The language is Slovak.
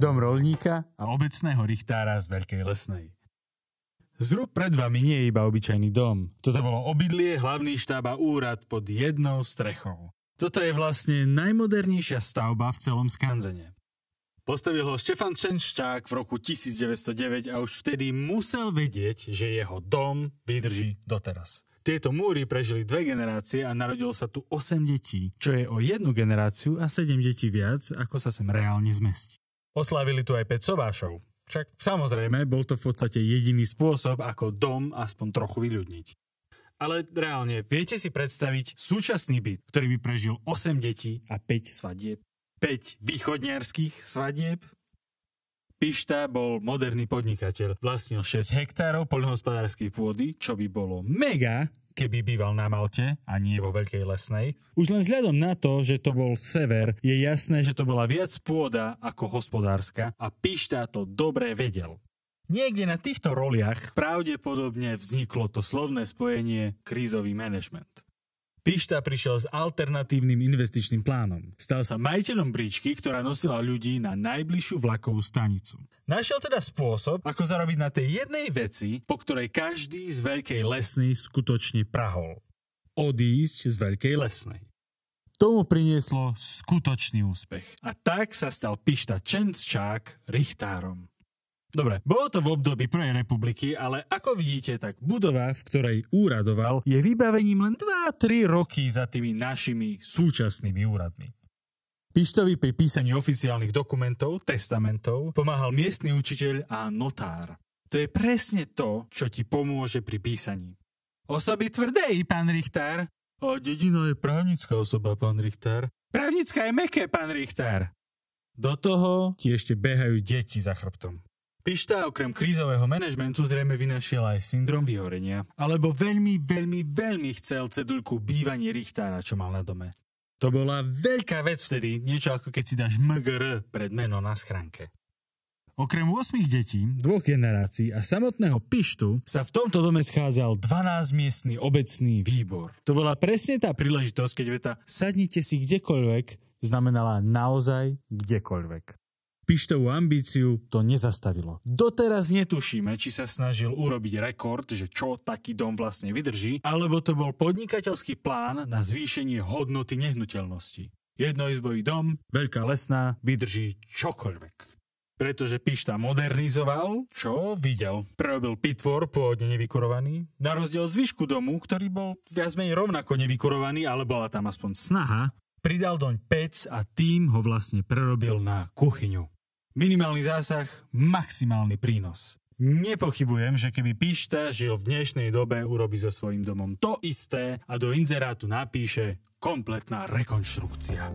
dom rolníka a obecného richtára z Veľkej lesnej. Zrub pred vami nie je iba obyčajný dom. Toto bolo obydlie, hlavný štáb a úrad pod jednou strechou. Toto je vlastne najmodernejšia stavba v celom Skanzene. Postavil ho Štefan Čenšťák v roku 1909 a už vtedy musel vedieť, že jeho dom vydrží doteraz. Tieto múry prežili dve generácie a narodilo sa tu 8 detí, čo je o jednu generáciu a 7 detí viac, ako sa sem reálne zmestí. Oslávili tu aj 5 sobášov. Však samozrejme, bol to v podstate jediný spôsob, ako dom aspoň trochu vyľudniť. Ale reálne, viete si predstaviť súčasný byt, ktorý by prežil 8 detí a 5 svadieb? 5 východniarských svadieb? Pišta bol moderný podnikateľ. Vlastnil 6 hektárov poľnohospodárskej pôdy, čo by bolo mega, keby býval na Malte a nie vo Veľkej lesnej. Už len vzhľadom na to, že to bol sever, je jasné, že to bola viac pôda ako hospodárska a Pišta to dobre vedel. Niekde na týchto roliach pravdepodobne vzniklo to slovné spojenie krízový management. Pišta prišiel s alternatívnym investičným plánom. Stal sa majiteľom bričky, ktorá nosila ľudí na najbližšiu vlakovú stanicu. Našiel teda spôsob, ako zarobiť na tej jednej veci, po ktorej každý z Veľkej lesnej skutočne prahol. Odísť z Veľkej lesnej. Tomu prinieslo skutočný úspech. A tak sa stal Pišta Čenčák richtárom. Dobre, bolo to v období Prvej republiky, ale ako vidíte, tak budova, v ktorej úradoval, je vybavením len 2-3 roky za tými našimi súčasnými úradmi. Pištovi pri písaní oficiálnych dokumentov, testamentov, pomáhal miestny učiteľ a notár. To je presne to, čo ti pomôže pri písaní. Osoby tvrdej, pán Richtár. A dedina je právnická osoba, pán Richtár. Právnická je meké, pán Richtár. Do toho ti ešte behajú deti za chrbtom. Pišta okrem krízového manažmentu zrejme vynašiel aj syndrom vyhorenia, alebo veľmi, veľmi, veľmi chcel cedulku bývanie Richtára, čo mal na dome. To bola veľká vec vtedy, niečo ako keď si dáš MGR pred meno na schránke. Okrem 8 detí, dvoch generácií a samotného Pištu sa v tomto dome schádzal 12-miestný obecný výbor. To bola presne tá príležitosť, keď veta sadnite si kdekoľvek znamenala naozaj kdekoľvek. Pištovú ambíciu to nezastavilo. Doteraz netušíme, či sa snažil urobiť rekord, že čo taký dom vlastne vydrží, alebo to bol podnikateľský plán na zvýšenie hodnoty nehnuteľnosti. Jednoizbový dom, veľká lesná, vydrží čokoľvek. Pretože Pišta modernizoval, čo videl. Prerobil pitvor pôvodne nevykurovaný, na rozdiel od zvyšku domu, ktorý bol viac menej rovnako nevykurovaný, ale bola tam aspoň snaha, pridal doň pec a tým ho vlastne prerobil na kuchyňu. Minimálny zásah, maximálny prínos. Nepochybujem, že keby Pišta žil v dnešnej dobe, urobí so svojím domom to isté a do inzerátu napíše kompletná rekonštrukcia.